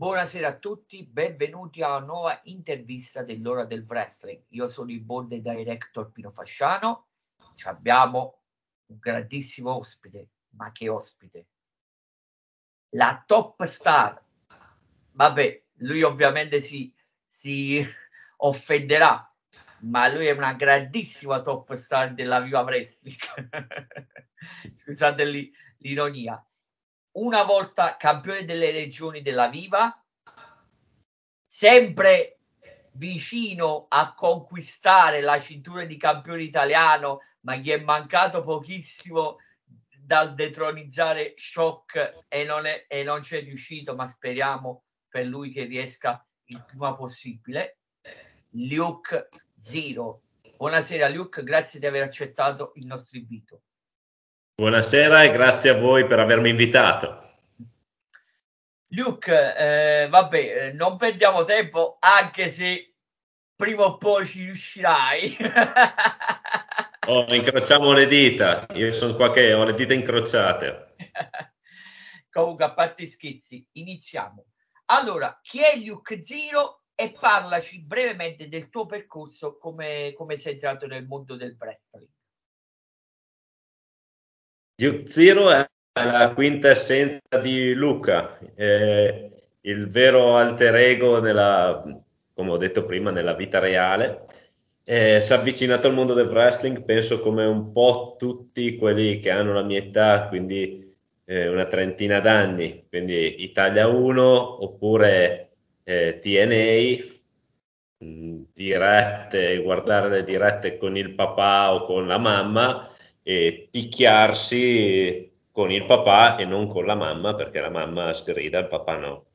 Buonasera a tutti, benvenuti a una nuova intervista dell'ora del wrestling. Io sono il board director Pino Fasciano. Ci abbiamo un grandissimo ospite, ma che ospite? La top star. Vabbè, lui ovviamente si, si offenderà, ma lui è una grandissima top star della Viva Wrestling. Scusate l'ironia una volta campione delle regioni della Viva, sempre vicino a conquistare la cintura di campione italiano, ma gli è mancato pochissimo dal detronizzare Shock e non, è, e non c'è riuscito, ma speriamo per lui che riesca il prima possibile. Luke Zero. Buonasera Luke, grazie di aver accettato il nostro invito. Buonasera e grazie a voi per avermi invitato. Luke, eh, vabbè, eh, non perdiamo tempo, anche se prima o poi ci riuscirai. oh, incrociamo le dita, io sono qua che ho le dita incrociate. Comunque, a parte schizzi, iniziamo. Allora, chi è Luke Zero e parlaci brevemente del tuo percorso, come, come sei entrato nel mondo del wrestling. Zero è la quinta essenza di Luca, eh, il vero alter ego nella, come ho detto prima, nella vita reale. Eh, si è avvicinato al mondo del wrestling, penso come un po' tutti quelli che hanno la mia età, quindi eh, una trentina d'anni, quindi Italia 1 oppure eh, TNA, mh, dirette, guardare le dirette con il papà o con la mamma e picchiarsi con il papà e non con la mamma perché la mamma sgrida, il papà no.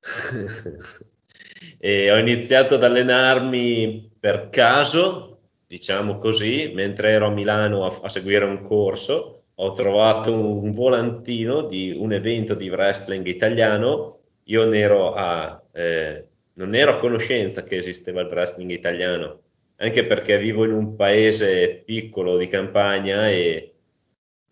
e ho iniziato ad allenarmi per caso, diciamo così, mentre ero a Milano a, a seguire un corso, ho trovato un volantino di un evento di wrestling italiano, io ne ero a, eh, non ero a conoscenza che esisteva il wrestling italiano, anche perché vivo in un paese piccolo di campagna e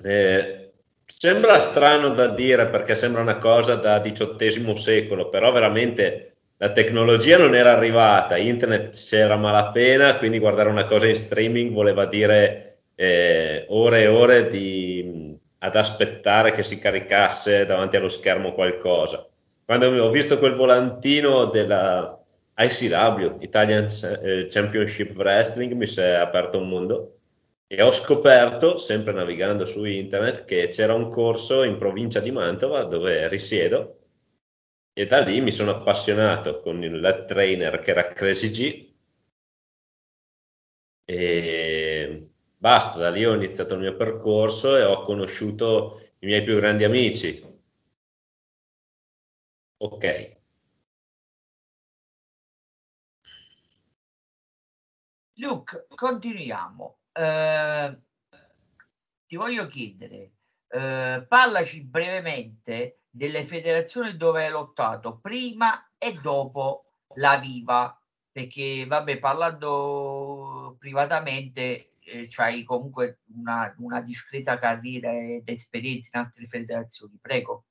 eh, sembra strano da dire perché sembra una cosa da XVIII secolo, però veramente la tecnologia non era arrivata, internet c'era malapena, quindi guardare una cosa in streaming voleva dire eh, ore e ore di, ad aspettare che si caricasse davanti allo schermo qualcosa. Quando ho visto quel volantino della, ICW, Italian eh, Championship Wrestling, mi si è aperto un mondo. E ho scoperto, sempre navigando su internet, che c'era un corso in provincia di Mantova dove risiedo. E da lì mi sono appassionato con il lead trainer che era Crazy G. E basta, da lì ho iniziato il mio percorso e ho conosciuto i miei più grandi amici. Ok, Luke, continuiamo. Eh, ti voglio chiedere, eh, parlaci brevemente delle federazioni dove hai lottato prima e dopo la Viva, perché vabbè, parlando privatamente, eh, c'hai comunque una, una discreta carriera ed esperienza in altre federazioni. Prego.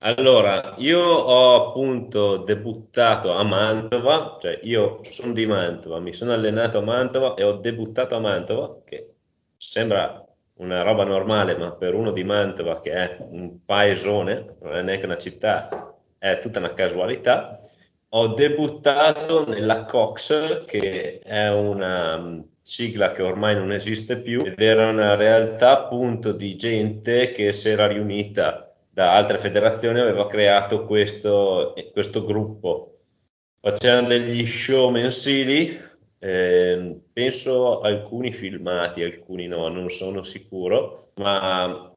Allora, io ho appunto debuttato a Mantova, cioè io sono di Mantova, mi sono allenato a Mantova e ho debuttato a Mantova, che sembra una roba normale, ma per uno di Mantova che è un paesone, non è neanche una città, è tutta una casualità. Ho debuttato nella Cox, che è una mm, sigla che ormai non esiste più, ed era una realtà appunto di gente che si era riunita da altre federazioni aveva creato questo, questo gruppo. Facevano degli show mensili, eh, penso alcuni filmati, alcuni no, non sono sicuro, ma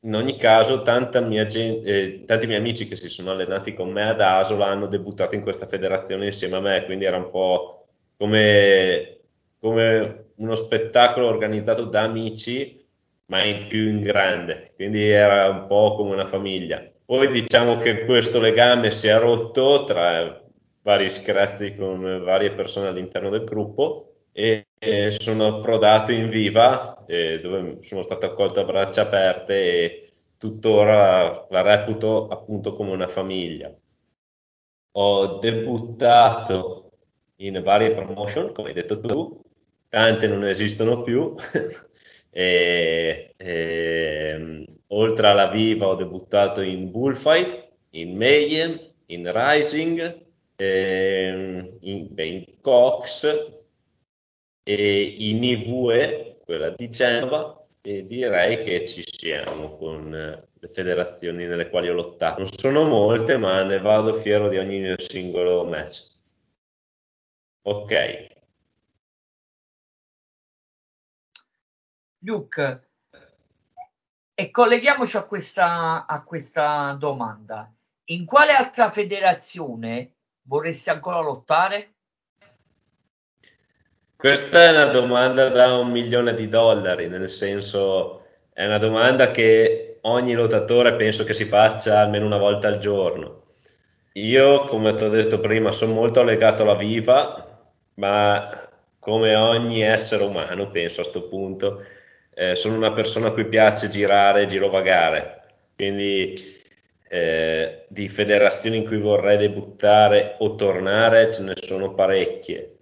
in ogni caso mia gente, eh, tanti miei amici che si sono allenati con me ad Asola hanno debuttato in questa federazione insieme a me, quindi era un po' come, come uno spettacolo organizzato da amici ma in più in grande, quindi era un po' come una famiglia. Poi diciamo che questo legame si è rotto tra vari scrazzi con varie persone all'interno del gruppo e, e sono approdato in viva eh, dove sono stato accolto a braccia aperte e tuttora la reputo appunto come una famiglia. Ho debuttato in varie promotion, come hai detto tu, tante non esistono più. e, e, oltre alla Viva ho debuttato in Bullfight, in Mayhem, in Rising, eh, in, beh, in Cox e in IVE, quella di Genova, e direi che ci siamo con eh, le federazioni nelle quali ho lottato. Non sono molte, ma ne vado fiero di ogni mio singolo match. Ok. Luke, e colleghiamoci a questa, a questa domanda. In quale altra federazione vorresti ancora lottare? Questa è una domanda da un milione di dollari, nel senso è una domanda che ogni lottatore penso che si faccia almeno una volta al giorno. Io, come ti ho detto prima, sono molto legato alla Viva, ma come ogni essere umano, penso a questo punto, eh, sono una persona a cui piace girare, girovagare, quindi eh, di federazioni in cui vorrei debuttare o tornare ce ne sono parecchie.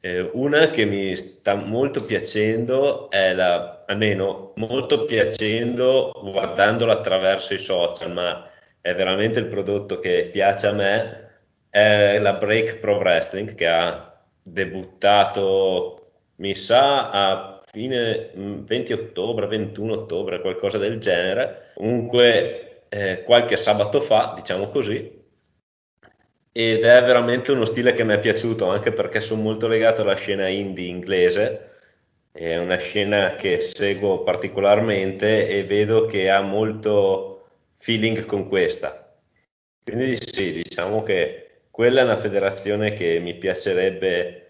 Eh, una che mi sta molto piacendo è la, almeno molto piacendo guardandola attraverso i social, ma è veramente il prodotto che piace a me, è la Break Pro Wrestling che ha debuttato, mi sa, a fine 20 mm, ottobre, 21 ottobre, qualcosa del genere. Comunque eh, qualche sabato fa, diciamo così, ed è veramente uno stile che mi è piaciuto anche perché sono molto legato alla scena indie inglese, è una scena che seguo particolarmente e vedo che ha molto feeling con questa. Quindi sì, diciamo che quella è una federazione che mi piacerebbe,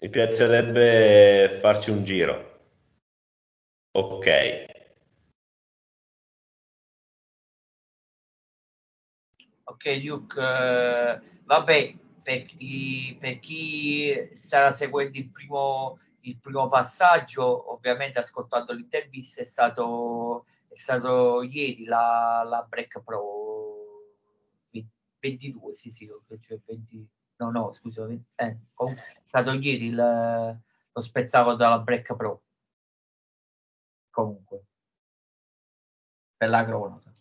mi piacerebbe farci un giro. Ok, Ok, Luke, eh, vabbè, per chi, per chi starà seguendo il primo, il primo passaggio, ovviamente ascoltando l'intervista, è stato, è stato ieri la, la Break Pro 22, sì sì, cioè 20, no no, scusa, eh, è stato ieri il, lo spettacolo della Break Pro. Comunque, per la cronaca.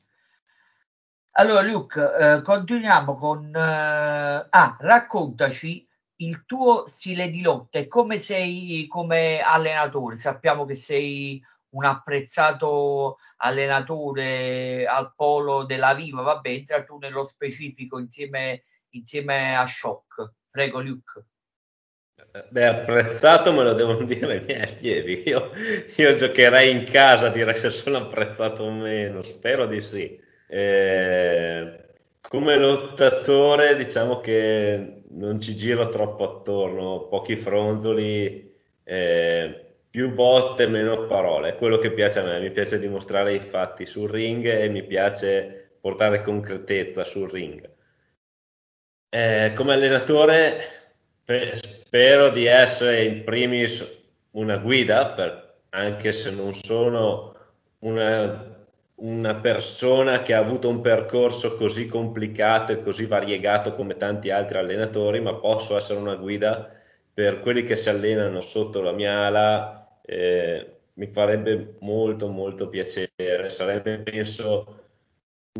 Allora, Luke, eh, continuiamo con... Eh, ah, raccontaci il tuo stile di lotta e come sei come allenatore. Sappiamo che sei un apprezzato allenatore al polo della Viva. Vabbè, entra tu nello specifico insieme, insieme a Shock. Prego, Luke. Beh, apprezzato me lo devono dire i miei allievi. Io, io giocherei in casa, direi se sono apprezzato o meno. Spero di sì. Eh, come lottatore, diciamo che non ci giro troppo attorno, pochi fronzoli, eh, più botte, meno parole. È quello che piace a me. Mi piace dimostrare i fatti sul ring e mi piace portare concretezza sul ring. Eh, come allenatore, spero di essere in primis una guida, per, anche se non sono una una persona che ha avuto un percorso così complicato e così variegato come tanti altri allenatori, ma posso essere una guida per quelli che si allenano sotto la mia ala. Eh, mi farebbe molto molto piacere, sarebbe penso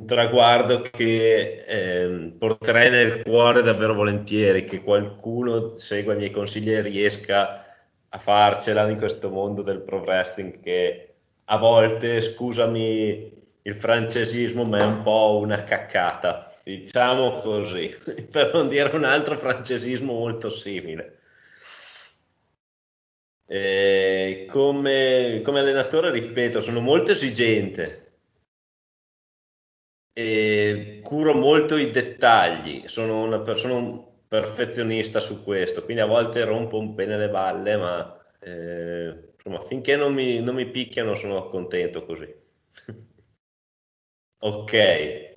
traguardo che eh, porterei nel cuore davvero volentieri, che qualcuno segua i miei consigli e riesca a farcela in questo mondo del pro wrestling che a volte, scusami il francesismo, ma è un po' una caccata, diciamo così, per non dire un altro francesismo molto simile. E come, come allenatore, ripeto, sono molto esigente e curo molto i dettagli, sono una persona perfezionista su questo, quindi a volte rompo un po' le balle, ma eh, insomma, finché non mi, non mi picchiano sono contento così. ok.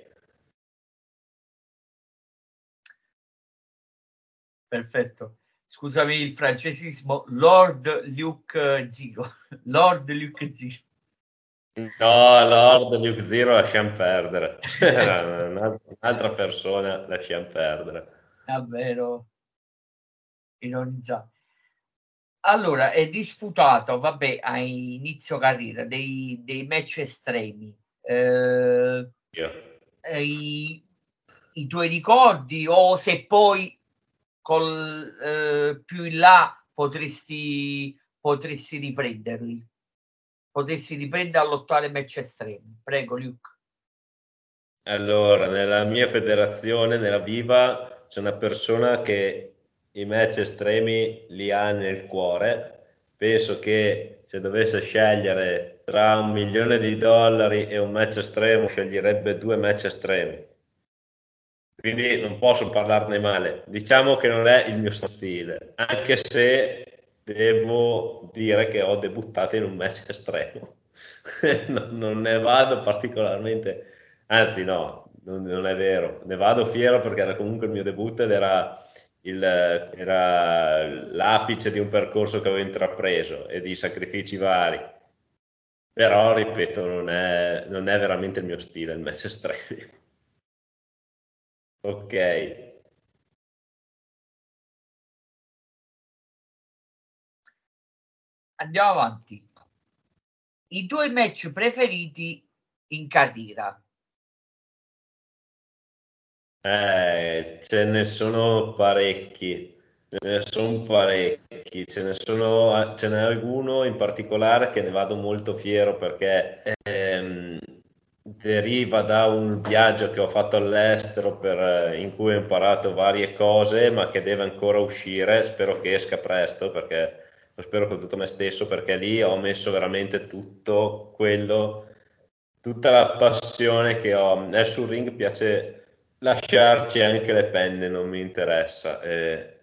Perfetto. Scusami il francesismo, Lord Luke Zio. Lord Luke Zio. No, Lord Luke Zero lasciamo perdere. Un'altra persona lasciamo perdere. Davvero ironizzato. Allora, è disputato, vabbè, a inizio carriera, dei, dei match estremi. Eh, i, I tuoi ricordi o se poi col, eh, più in là potresti, potresti riprenderli? Potessi riprendere a lottare match estremi. Prego, Luke. Allora, nella mia federazione, nella Viva, c'è una persona che i match estremi li ha nel cuore. Penso che se dovesse scegliere tra un milione di dollari e un match estremo, sceglierebbe due match estremi. Quindi non posso parlarne male. Diciamo che non è il mio stile, anche se devo dire che ho debuttato in un match estremo. non ne vado particolarmente, anzi no, non, non, è vero, ne vado fiero perché era comunque il mio debutto ed era, il, era l'apice di un percorso che avevo intrapreso e di sacrifici vari. Però, ripeto, non è, non è veramente il mio stile, il match estremi. ok. Andiamo avanti. I tuoi match preferiti in carriera? Eh, ce ne sono parecchi, ce ne sono parecchi, ce ne sono, ce n'è alguno in particolare che ne vado molto fiero perché ehm, deriva da un viaggio che ho fatto all'estero per, in cui ho imparato varie cose, ma che deve ancora uscire, spero che esca presto perché spero con tutto me stesso perché lì ho messo veramente tutto quello, tutta la passione che ho. Nel sul ring piace lasciarci anche le penne, non mi interessa. Eh,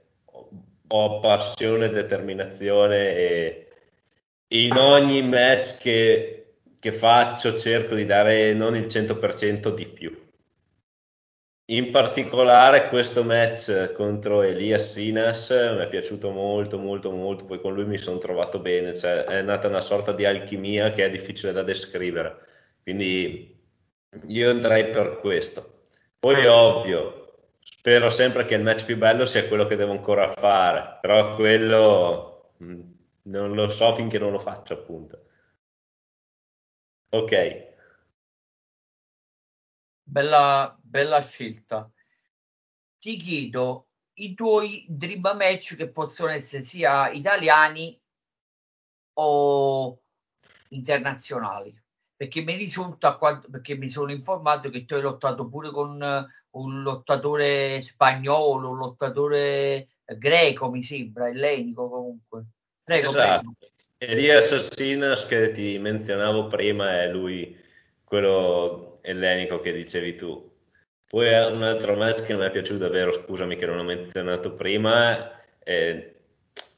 ho passione, determinazione e in ogni match che, che faccio cerco di dare non il 100% di più. In particolare questo match contro Elias Sinas mi è piaciuto molto molto molto, poi con lui mi sono trovato bene, cioè, è nata una sorta di alchimia che è difficile da descrivere, quindi io andrei per questo. Poi ovvio, spero sempre che il match più bello sia quello che devo ancora fare, però quello mm, non lo so finché non lo faccio appunto. Ok. Bella, bella scelta. Ti chiedo i tuoi dream match che possono essere sia italiani o internazionali perché mi risulta, perché mi sono informato che tu hai lottato pure con un lottatore spagnolo, un lottatore greco, mi sembra, ellenico comunque. Prego, esatto. prego. Elias Assinas che ti menzionavo prima è lui, quello ellenico che dicevi tu. Poi un altro match che mi è piaciuto davvero, scusami che non ho menzionato prima, è,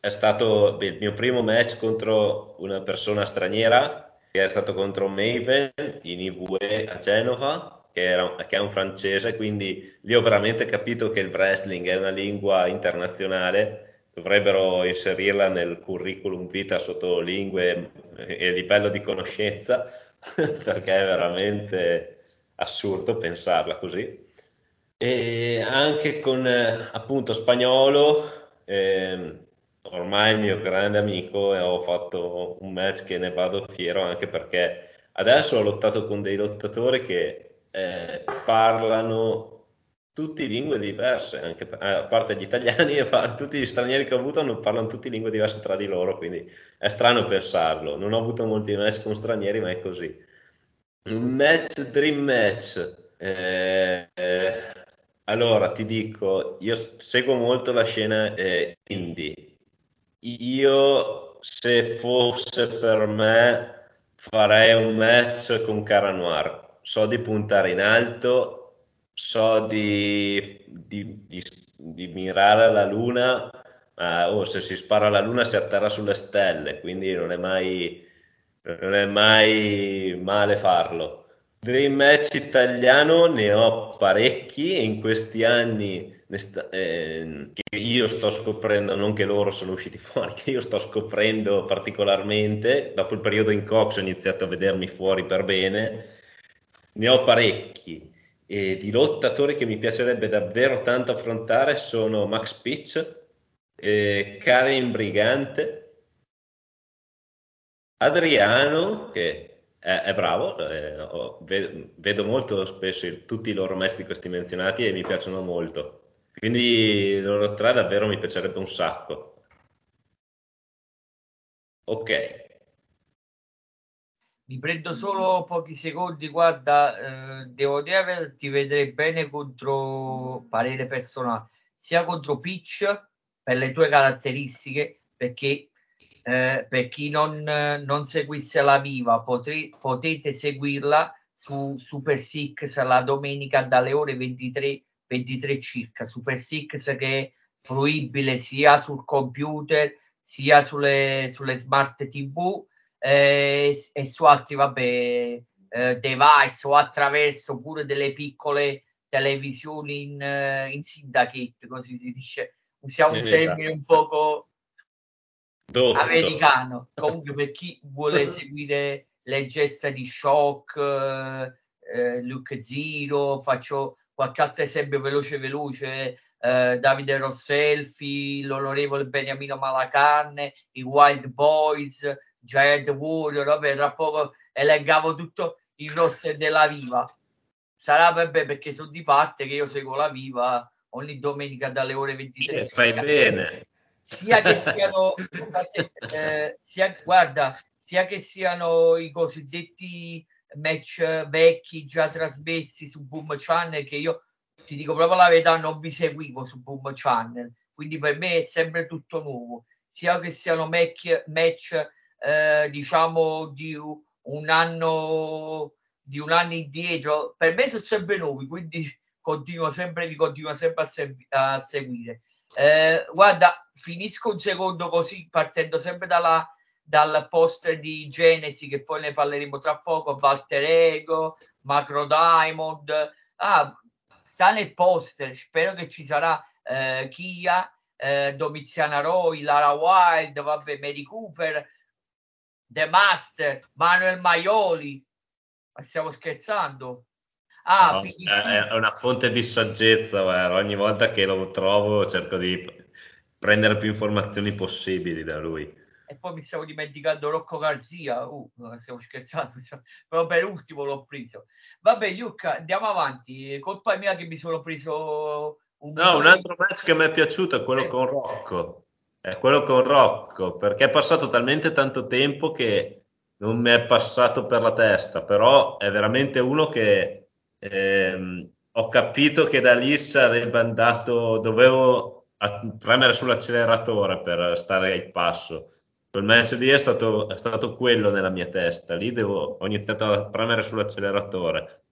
è stato il mio primo match contro una persona straniera che è stato contro Maven in IVE a Genova, che, era, che, è un francese, quindi lì ho veramente capito che il wrestling è una lingua internazionale, dovrebbero inserirla nel curriculum vita sotto lingue e livello di conoscenza, perché è veramente assurdo pensarla così. E anche con appunto spagnolo. Eh, ormai il mio grande amico e ho fatto un match che ne vado fiero anche perché adesso ho lottato con dei lottatori che eh, parlano tutte lingue diverse, anche, a parte gli italiani e tutti gli stranieri che ho avuto hanno, parlano tutte lingue diverse tra di loro, quindi è strano pensarlo. Non ho avuto molti match con stranieri, ma è così. Un match, dream match. Eh, eh, allora, ti dico, io seguo molto la scena eh, indie io, se fosse per me, farei un match con Cara Noir. So di puntare in alto, so di, di, di, di mirare alla luna, ma oh, se si spara alla luna si atterra sulle stelle, quindi non è mai, non è mai male farlo. Dream match italiano ne ho parecchi e in questi anni eh, che io sto scoprendo, non che loro sono usciti fuori, che io sto scoprendo particolarmente, dopo il periodo in Cox ho iniziato a vedermi fuori per bene, ne ho parecchi. E di lottatori che mi piacerebbe davvero tanto affrontare sono Max Pitch, eh, Karin Brigante, Adriano, che è, è bravo, eh, vedo, vedo, molto spesso il, tutti i loro messi questi menzionati e mi piacciono molto. Quindi loro tre davvero mi piacerebbe un sacco. Ok. Mi prendo solo pochi secondi, guarda, eh, devo dire ti vedrei bene contro parere personale, sia contro Pitch per le tue caratteristiche, perché eh, per chi non, non seguisse la Viva potre, potete seguirla su Super Six la domenica dalle ore 23 23 circa, Super Six che è fruibile sia sul computer sia sulle, sulle smart TV eh, e su altri vabbè, eh, device o attraverso pure delle piccole televisioni in, uh, in syndicate, così si dice. Usiamo un termine un poco Dotto. americano. Comunque per chi vuole seguire le gesta di Shock, eh, Luke Zero, faccio qualche altro esempio veloce veloce, eh, Davide Rosselfi, l'onorevole Beniamino Malacarne, i Wild Boys, Giant Warrior, vabbè, tra poco eleggavo tutto il roster della Viva. Sarà vabbè, perché sono di parte che io seguo la Viva ogni domenica dalle ore 23. Eh, fai bene. Sia che siano, eh, sia, guarda, sia che siano i cosiddetti match vecchi già trasmessi su Boom Channel che io ti dico proprio la verità non vi seguivo su Boom Channel. Quindi per me è sempre tutto nuovo. Sia che siano match, match eh, diciamo di un anno di un anno indietro per me sono sempre nuovi quindi continuo sempre vi continuo sempre a, se- a seguire eh, guarda finisco un secondo così partendo sempre dalla dal poster di Genesi, che poi ne parleremo tra poco, Walter Ego, Macro Diamond. Ah, sta nel poster, spero che ci sarà eh, Kia, eh, Domiziana Roy, Lara Wild, vabbè, Mary Cooper, The Master, Manuel Maioli. Ma stiamo scherzando? Ah, no, è una fonte di saggezza, guarda. ogni volta che lo trovo cerco di prendere più informazioni possibili da lui e poi mi stavo dimenticando Rocco Garzia, uh, stiamo scherzando, però per ultimo l'ho preso. Vabbè, Luca, andiamo avanti. Colpa mia che mi sono preso un. No, un altro match che mi è piaciuto è quello eh. con Rocco. È quello con Rocco, perché è passato talmente tanto tempo che non mi è passato per la testa, però è veramente uno che ehm, ho capito che da lì sarebbe andato, dovevo premere sull'acceleratore per stare al passo Quel match lì è stato, è stato quello nella mia testa, lì devo, ho iniziato a premere sull'acceleratore.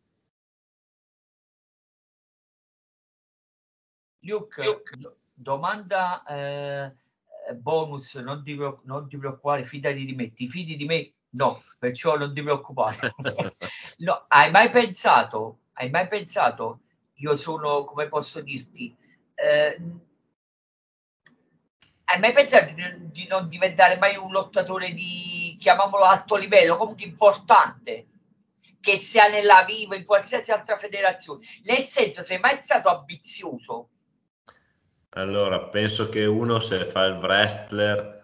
Luke, Luke. domanda eh, bonus, non ti, non ti, preoccupare, fidati di me, ti fidi di me? No, perciò non ti preoccupare. no, hai mai pensato, hai mai pensato, io sono, come posso dirti, eh, hai mai pensato di, di, non diventare mai un lottatore di, chiamiamolo alto livello, comunque importante, che sia nella Viva, in qualsiasi altra federazione? Nel senso, sei mai stato ambizioso? Allora, penso che uno se fa il wrestler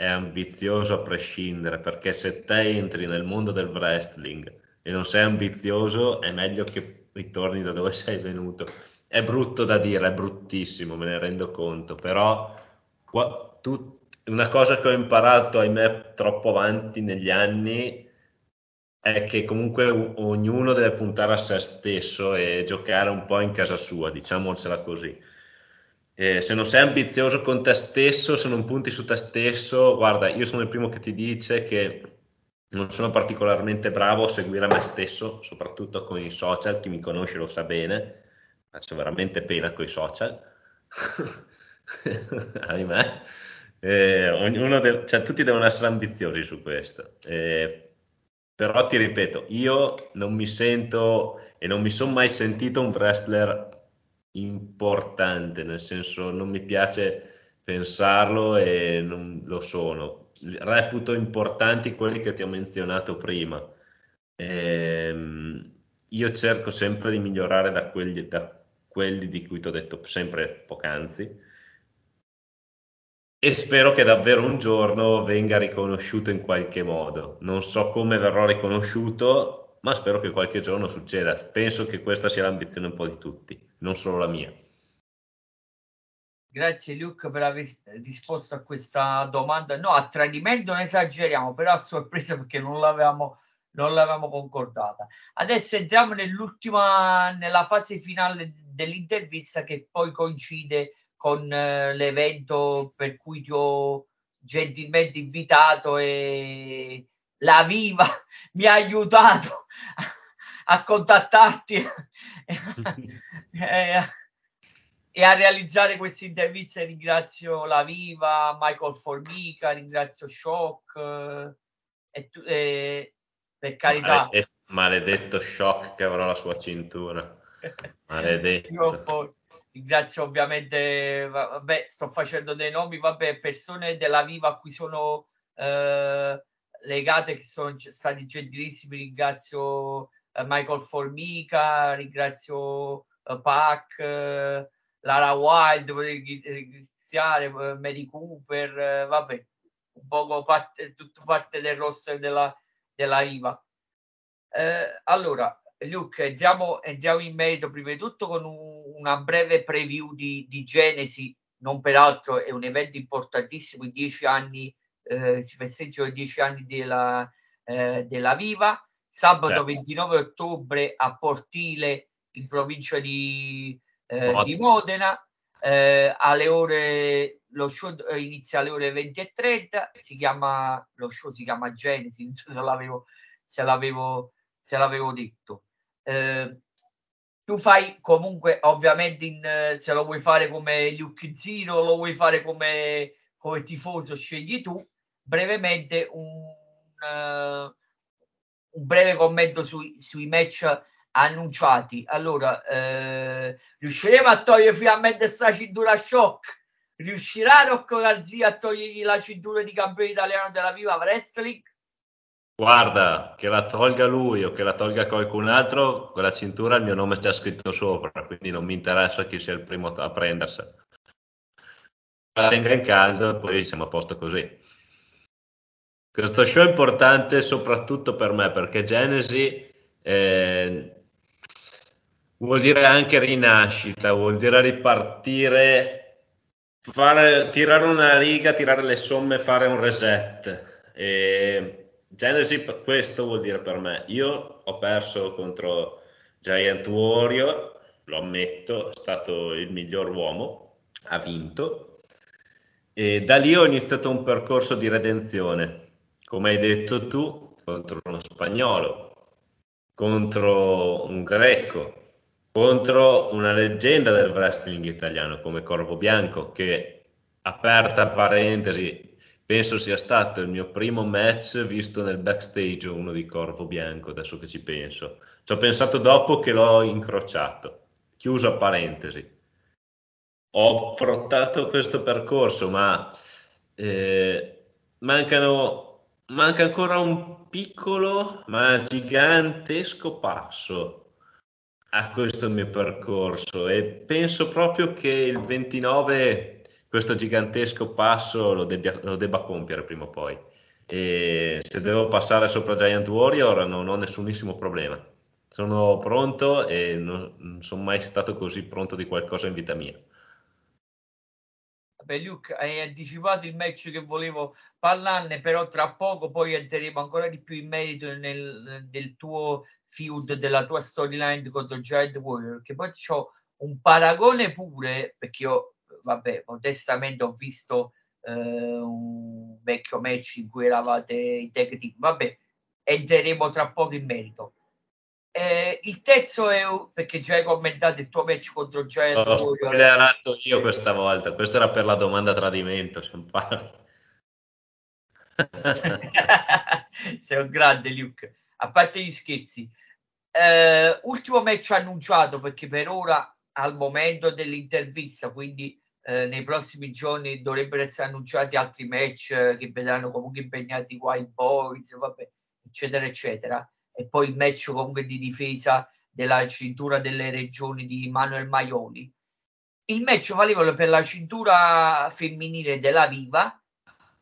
è ambizioso a prescindere, perché se te entri nel mondo del wrestling e non sei ambizioso, è meglio che ritorni da dove sei venuto. È brutto da dire, è bruttissimo, me ne rendo conto, però tu, una cosa che ho imparato, ahimè, troppo avanti negli anni è che comunque ognuno deve puntare a se stesso e giocare un po' in casa sua, diciamocela così. E se non sei ambizioso con te stesso, se non punti su te stesso, guarda, io sono il primo che ti dice che non sono particolarmente bravo a seguire me stesso, soprattutto con i social, chi mi conosce lo sa bene, faccio veramente pena con i social. ahimè. Eh, de- cioè, tutti devono essere ambiziosi su questo. Eh, però ti ripeto, io non mi sento e non mi sono mai sentito un wrestler importante, nel senso non mi piace pensarlo e non lo sono. Reputo importanti quelli che ti ho menzionato prima. Ehm, io cerco sempre di migliorare da quelli, da quelli di cui ti ho detto sempre poc'anzi e spero che davvero un giorno venga riconosciuto in qualche modo. Non so come verrò riconosciuto, ma spero che qualche giorno succeda. Penso che questa sia l'ambizione un po' di tutti, non solo la mia. Grazie Luke per aver risposto a questa domanda. No, a tradimento non esageriamo, però a sorpresa perché non l'avevamo, non l'avevamo concordata. Adesso entriamo nell'ultima, nella fase finale dell'intervista che poi coincide con eh, l'evento per cui ti ho gentilmente invitato e la Viva mi ha aiutato a contattarti e, e a realizzare questa intervista. Ringrazio la Viva, Michael Formica, ringrazio Shock eh, e, tu, e per carità. Maledetto, maledetto Shock che avrà la sua cintura. Maledetto ringrazio ovviamente, vabbè, sto facendo dei nomi, vabbè, persone della Viva a cui sono eh, legate, che sono stati gentilissimi, ringrazio eh, Michael Formica, ringrazio eh, Pac, eh, Lara Wild, ringraziare eh, Mary Cooper, eh, vabbè, un poco parte, tutto parte del roster della, della Viva. allora, Luke, entriamo, entriamo, in merito prima di tutto con un, una breve preview di, di, Genesi, non peraltro è un evento importantissimo, i dieci anni, eh, si festeggiano i dieci anni della, eh, della Viva, sabato certo. 29 ottobre a Portile in provincia di, eh, di Modena, eh, alle ore, lo show inizia alle ore 20 e 30, si chiama, lo show si chiama Genesi, non so se l'avevo, se l'avevo, se l'avevo detto. Eh, tu fai comunque, ovviamente, in, se lo vuoi fare come Luke Zero, lo vuoi fare come, come tifoso, scegli tu. Brevemente un, uh, un breve commento sui, sui match annunciati. Allora, eh, riusciremo a togliere finalmente questa cintura shock? Riuscirà Rocco Garzia a togliergli la cintura di campione italiano della Viva Wrestling? Guarda, che la tolga lui o che la tolga qualcun altro, quella cintura il mio nome c'è scritto sopra, quindi non mi interessa chi sia il primo a prendersela. La tenga in caldo e poi siamo a posto così. Questo show è importante soprattutto per me perché Genesi eh, vuol dire anche rinascita, vuol dire ripartire, fare, tirare una riga, tirare le somme, fare un reset. E Genesi, questo vuol dire per me. Io ho perso contro Giant Warrior, lo ammetto, è stato il miglior uomo, ha vinto. E da lì ho iniziato un percorso di redenzione, come hai detto tu, contro uno spagnolo, contro un greco, contro una leggenda del wrestling italiano come Corvo Bianco, che aperta parentesi penso sia stato il mio primo match visto nel backstage uno di Corvo Bianco, adesso che ci penso. Ci ho pensato dopo che l'ho incrociato. Chiuso a parentesi. Ho affrontato questo percorso, ma eh, mancano, manca ancora un piccolo ma gigantesco passo a questo mio percorso e penso proprio che il 29 questo gigantesco passo lo, debbia, lo debba compiere prima o poi. E se devo passare sopra Giant Warrior non ho nessunissimo problema. Sono pronto e non, non sono mai stato così pronto di qualcosa in vita mia. Vabbè, Luke, hai anticipato il match che volevo parlarne, però tra poco poi entreremo ancora di più in merito nel, del tuo feud, della tua storyline contro Giant Warrior, che poi ho un paragone pure, perché io vabbè, modestamente ho visto eh, un vecchio match in cui eravate in tag team, vabbè, entreremo tra poco in merito. Eh, il terzo è perché già hai commentato il tuo match contro Giant Ho spoilerato io questa volta, questo era per la domanda tradimento, sei un grande Luke, a parte gli scherzi. Eh, ultimo match annunciato perché per ora al momento dell'intervista, quindi eh, nei prossimi giorni dovrebbero essere annunciati altri match eh, che vedranno comunque impegnati Wild Boys, vabbè, eccetera, eccetera. E poi il match comunque di difesa della cintura delle regioni di Manuel Maioli. Il match valevole per la cintura femminile della Viva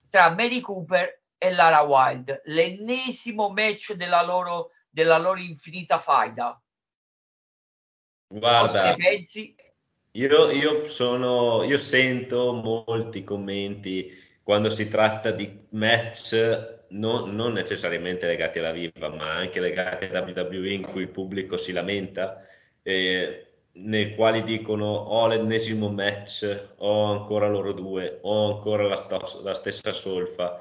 tra Mary Cooper e Lara Wild, l'ennesimo match della loro, della loro infinita faida. Guarda, pensi? Io, io, sono, io sento molti commenti quando si tratta di match non, non, necessariamente legati alla Viva, ma anche legati a WWE in cui il pubblico si lamenta, eh, nei quali dicono ho l'ennesimo match, ho ancora loro due, ho ancora la, sto- la stessa solfa,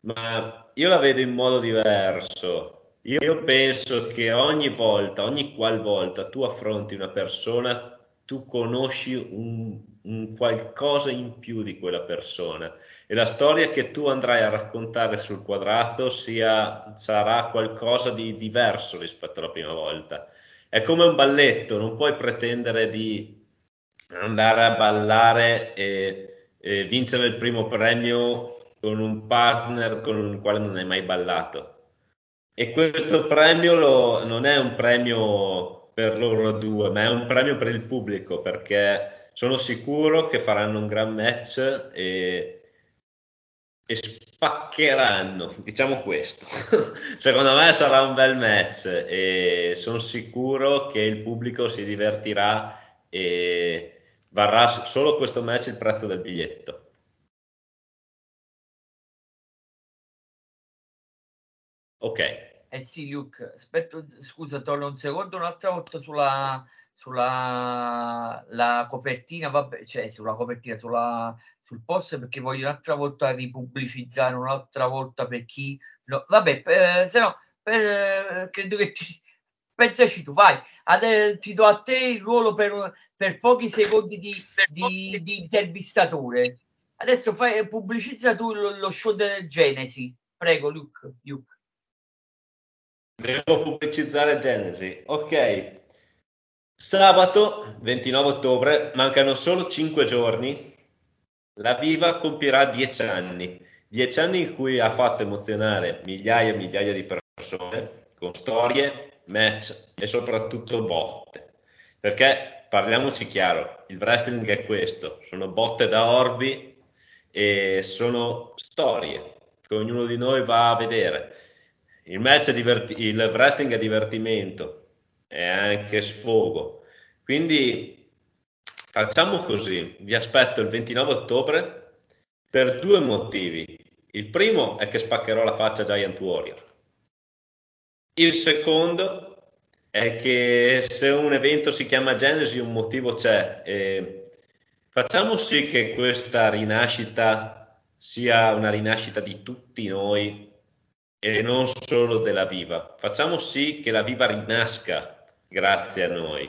ma io la vedo in modo diverso. Io penso che ogni volta, ogni qualvolta tu affronti una persona, tu conosci un, un qualcosa in più di quella persona e la storia che tu andrai a raccontare sul quadrato sia, sarà qualcosa di diverso rispetto alla prima volta. È come un balletto, non puoi pretendere di andare a ballare e, e vincere il primo premio con un partner con il quale non hai mai ballato. E questo premio lo, non è un premio per loro due, ma è un premio per il pubblico perché sono sicuro che faranno un gran match e, e spaccheranno, diciamo questo. Secondo me sarà un bel match e sono sicuro che il pubblico si divertirà e varrà solo questo match il prezzo del biglietto. Ok. Eh sì, Luke, aspetta, scusa, torno un secondo un'altra volta sulla, sulla la copertina, vabbè, cioè sulla copertina, sulla, sul post perché voglio un'altra volta ripubblicizzare, un'altra volta per chi... No, vabbè, eh, se no, eh, credo che ti... Pensaci tu, vai, Ade, ti do a te il ruolo per, per pochi secondi di, di, di, intervistatore. Adesso fai, pubblicizza tu lo, lo show del Genesi. Prego, Luke. Luke. Devo pubblicizzare Genesi. Ok. Sabato 29 ottobre, mancano solo 5 giorni. La Viva compierà 10 anni. 10 anni in cui ha fatto emozionare migliaia e migliaia di persone con storie, match e soprattutto botte. Perché parliamoci chiaro, il wrestling è questo, sono botte da orbi e sono storie che ognuno di noi va a vedere il diverti- il wrestling è divertimento, è anche sfogo. Quindi facciamo così, vi aspetto il 29 ottobre per due motivi. Il primo è che spaccherò la faccia Giant Warrior. Il secondo è che se un evento si chiama Genesi un motivo c'è. E facciamo sì che questa rinascita sia una rinascita di tutti noi e non solo della Viva. Facciamo sì che la Viva rinasca grazie a noi.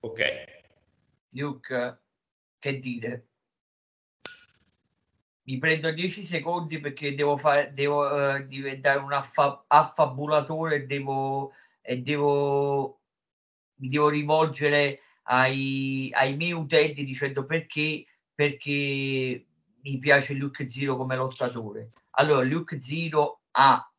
Ok. Luke, che dire? Mi prendo 10 secondi perché devo, fare, devo uh, diventare un affa- affabulatore e devo, e devo, mi devo rivolgere ai, ai miei utenti dicendo perché, perché mi piace Luke Zero come lottatore. Allora, Luke Zero ha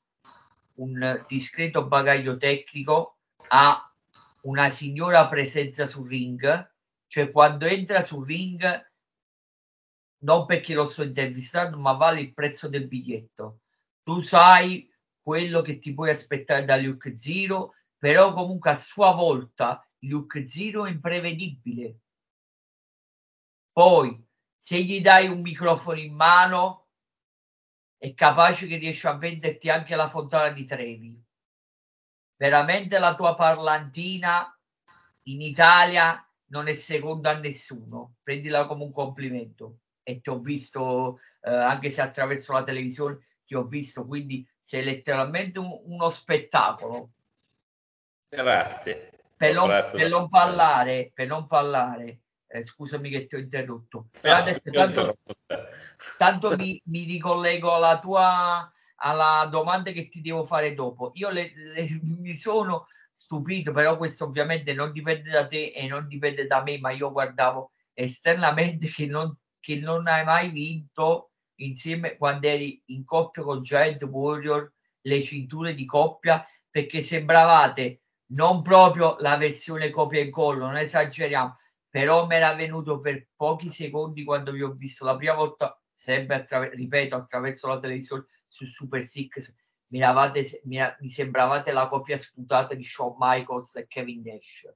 un discreto bagaglio tecnico, ha una signora presenza sul ring, cioè quando entra sul ring, non perché lo sto intervistando, ma vale il prezzo del biglietto. Tu sai quello che ti puoi aspettare da Luke Zero, però comunque a sua volta Luke Zero è imprevedibile. Poi, se gli dai un microfono in mano, è capace che riesce a venderti anche la fontana di Trevi. Veramente la tua parlantina in Italia non è seconda a nessuno. Prendila come un complimento. E ti ho visto, eh, anche se attraverso la televisione, ti ho visto, quindi sei letteralmente un, uno spettacolo. Grazie per non, per non parlare, per non parlare eh, scusami che ti ho interrotto, però no, adesso tanto, tanto mi, mi, ricollego alla tua, alla domanda che ti devo fare dopo. Io le, le, mi sono stupito, però questo ovviamente non dipende da te e non dipende da me, ma io guardavo esternamente che non, che non hai mai vinto insieme quando eri in coppia con Giant Warrior le cinture di coppia perché sembravate non proprio la versione copia e incollo, non esageriamo, però mi era venuto per pochi secondi quando vi ho visto la prima volta, sempre attraver- ripeto, attraverso la televisione su Super Six, mi, eravate, mi, mi sembravate la copia sputata di Shawn Michaels e Kevin Nash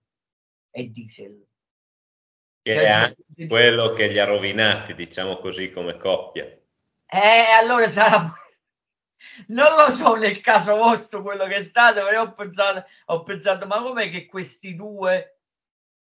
e Diesel. Che è anche quello che li ha rovinati, diciamo così, come coppia. Eh, allora sarà... Non lo so nel caso vostro quello che è stato, però ho pensato, ho pensato ma com'è che questi due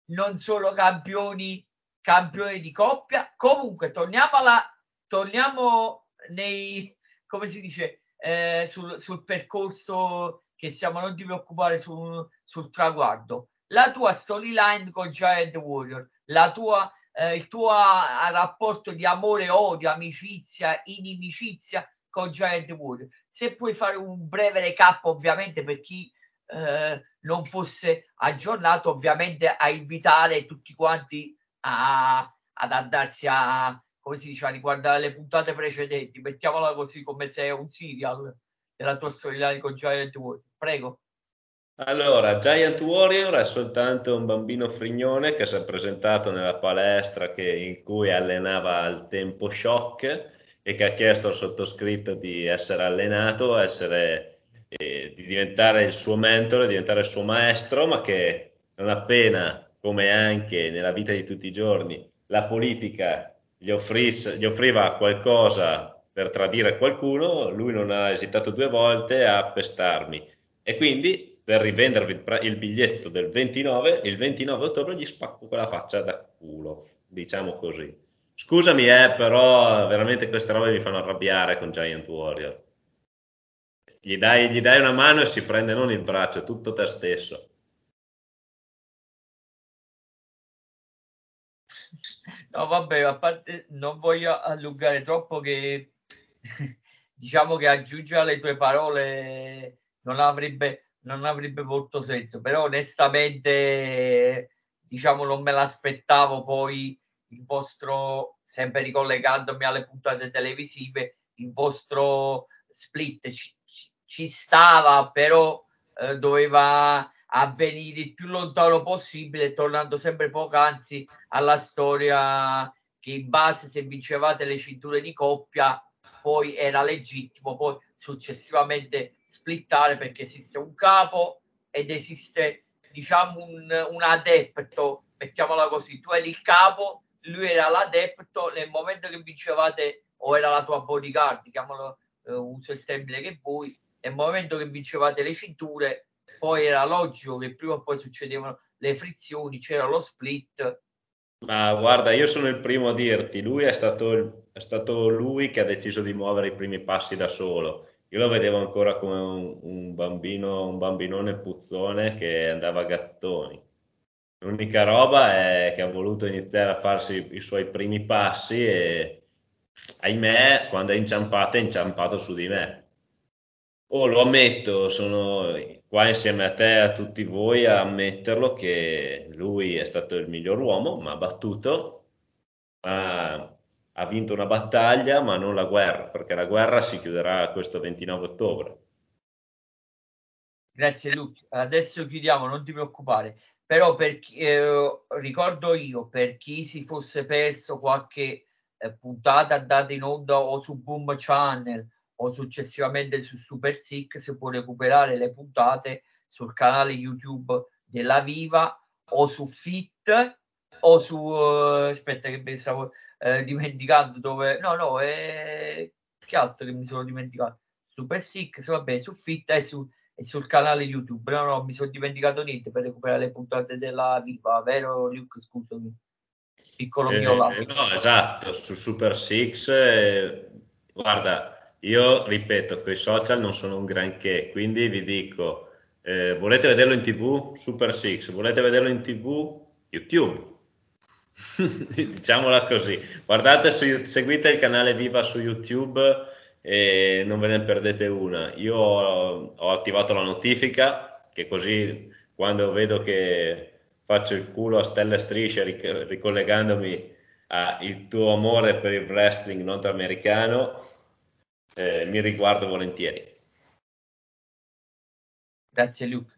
non sono campioni, campioni di coppia? Comunque, torniamo alla... Torniamo nei... come si dice? Eh, sul, sul, percorso che siamo, non ti preoccupare sul, sul traguardo. La tua storyline con Giant Warrior, la tua eh, il tuo rapporto di amore, odio, amicizia, inimicizia con Giant Warrior. Se puoi fare un breve recap, ovviamente, per chi eh, non fosse aggiornato, ovviamente a invitare tutti quanti a, ad andarsi a, come si dice, a riguardare le puntate precedenti. Mettiamola così come se è un serial della tua storia con Giant Warrior. Prego. Allora, Giant Warrior è soltanto un bambino frignone che si è presentato nella palestra che, in cui allenava al tempo shock e che ha chiesto al sottoscritto di essere allenato, essere, eh, di diventare il suo mentore, diventare il suo maestro, ma che non appena, come anche nella vita di tutti i giorni, la politica gli, offris, gli offriva qualcosa per tradire qualcuno, lui non ha esitato due volte a pestarmi. E quindi per rivendervi il biglietto del 29, il 29 ottobre gli spacco quella faccia da culo, diciamo così. Scusami, eh, però veramente queste robe mi fanno arrabbiare con Giant Warrior. Gli dai, gli dai una mano e si prende non il braccio, tutto te stesso. No, vabbè, a parte non voglio allungare troppo che diciamo che aggiungere alle tue parole non avrebbe non avrebbe molto senso, però onestamente diciamo non me l'aspettavo poi il vostro, sempre ricollegandomi alle puntate televisive, il vostro split ci, stava, però eh, doveva avvenire il più lontano possibile, tornando sempre poc'anzi alla storia che in base se vincevate le cinture di coppia poi era legittimo, poi successivamente splittare perché esiste un capo ed esiste diciamo un, un adepto, mettiamola così, tu eri il capo, lui era l'adepto, nel momento che vincevate o era la tua bodyguard, chiamalo, eh, uso il termine che vuoi, nel momento che vincevate le cinture, poi era logico che prima o poi succedevano le frizioni, c'era lo split. Ma guarda, io sono il primo a dirti, lui è stato, è stato lui che ha deciso di muovere i primi passi da solo io lo vedevo ancora come un, un bambino, un bambinone puzzone che andava a gattoni. L'unica roba è che ha voluto iniziare a farsi i suoi primi passi e ahimè, quando è inciampato, è inciampato su di me. Oh, lo ammetto, sono qua insieme a te e a tutti voi a ammetterlo che lui è stato il miglior uomo, ma ha battuto, ma ha vinto una battaglia ma non la guerra, perché la guerra si chiuderà questo 29 ottobre. Grazie Luca, adesso chiudiamo, non ti preoccupare, però per chi, eh, ricordo io, per chi si fosse perso qualche eh, puntata andata in onda o su Boom Channel o successivamente su Super Six, può recuperare le puntate sul canale YouTube della Viva o su Fit o su... Uh, aspetta che pensavo eh, dimenticato dove... No, no, è... che altro che mi sono dimenticato? Super Six, vabbè, su Fit e, su, e sul canale YouTube. No, no, mi sono dimenticato niente per recuperare le puntate della Viva, vero Luke? Scusami. Piccolo eh, mio lato. No, esatto, su Super Six, eh, guarda, io ripeto, che i social non sono un granché, quindi vi dico, eh, volete vederlo in tv? Super Six, volete vederlo in tv? YouTube diciamola così. Guardate su, seguite il canale Viva su YouTube e non ve ne perdete una. Io ho, ho attivato la notifica che così quando vedo che faccio il culo a stelle strisce ric- ricollegandomi al tuo amore per il wrestling nordamericano, eh, mi riguardo volentieri. Grazie Luke.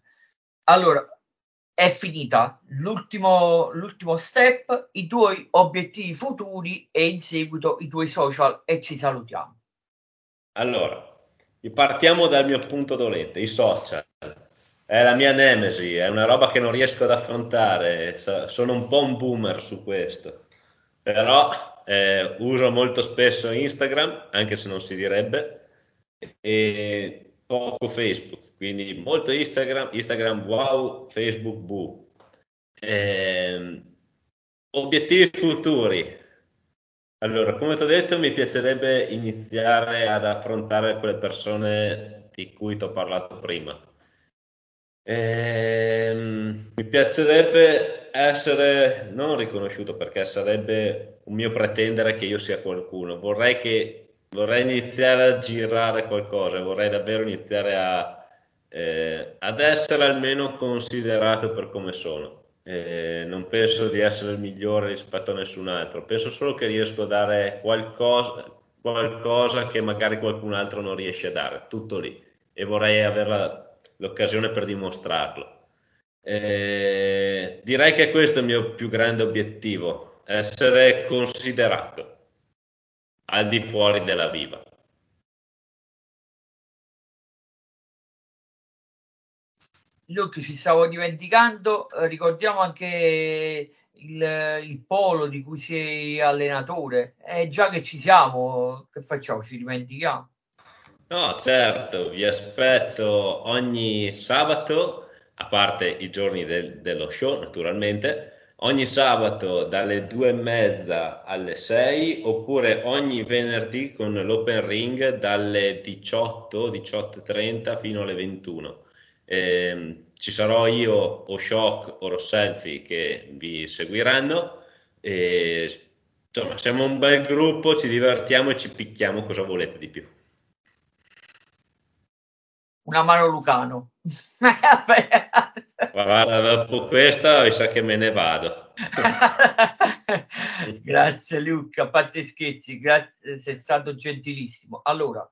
Allora, è finita l'ultimo, l'ultimo step, i tuoi obiettivi futuri e in seguito i tuoi social e ci salutiamo. Allora, partiamo dal mio punto dolente, i social. È la mia nemesi, è una roba che non riesco ad affrontare, sono un po' un boomer su questo, però eh, uso molto spesso Instagram, anche se non si direbbe, e poco Facebook, quindi molto Instagram, Instagram wow, Facebook boo. Eh, obiettivi futuri, allora, come ti ho detto, mi piacerebbe iniziare ad affrontare quelle persone di cui ti ho parlato prima. Ehm, mi piacerebbe essere non riconosciuto perché sarebbe un mio pretendere che io sia qualcuno. Vorrei, che, vorrei iniziare a girare qualcosa, vorrei davvero iniziare a, eh, ad essere almeno considerato per come sono. Eh, non penso di essere il migliore rispetto a nessun altro, penso solo che riesco a dare qualcosa, qualcosa che magari qualcun altro non riesce a dare, tutto lì, e vorrei avere l'occasione per dimostrarlo. Eh, direi che questo è il mio più grande obiettivo, essere considerato al di fuori della viva. Luke, ci stavo dimenticando, eh, ricordiamo anche il, il, polo di cui sei allenatore. E eh, già che ci siamo, che facciamo? Ci dimentichiamo? No, certo, vi aspetto ogni sabato, a parte i giorni del, dello show, naturalmente, ogni sabato dalle due e mezza alle 6 oppure ogni venerdì con l'open ring dalle 18, 18.30 fino alle 21 eh, ci sarò io o Shock o Rosselfi che vi seguiranno. E, insomma, siamo un bel gruppo, ci divertiamo e ci picchiamo. Cosa volete di più? Una mano Lucano. Guarda, dopo questa mi sa che me ne vado. grazie Luca, a parte scherzi, grazie, sei stato gentilissimo. Allora,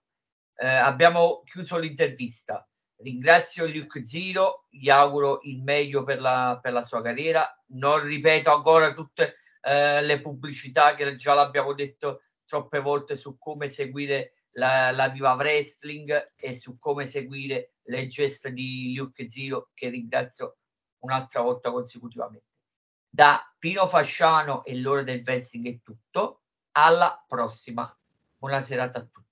eh, abbiamo chiuso l'intervista. Ringrazio Luke Zero, gli auguro il meglio per la, per la sua carriera. Non ripeto ancora tutte eh, le pubblicità che già l'abbiamo detto troppe volte su come seguire la, la Viva Wrestling e su come seguire le gesta di Luke Zero, che ringrazio un'altra volta consecutivamente. Da Pino Fasciano e l'ora del wrestling è tutto. Alla prossima. Buona serata a tutti.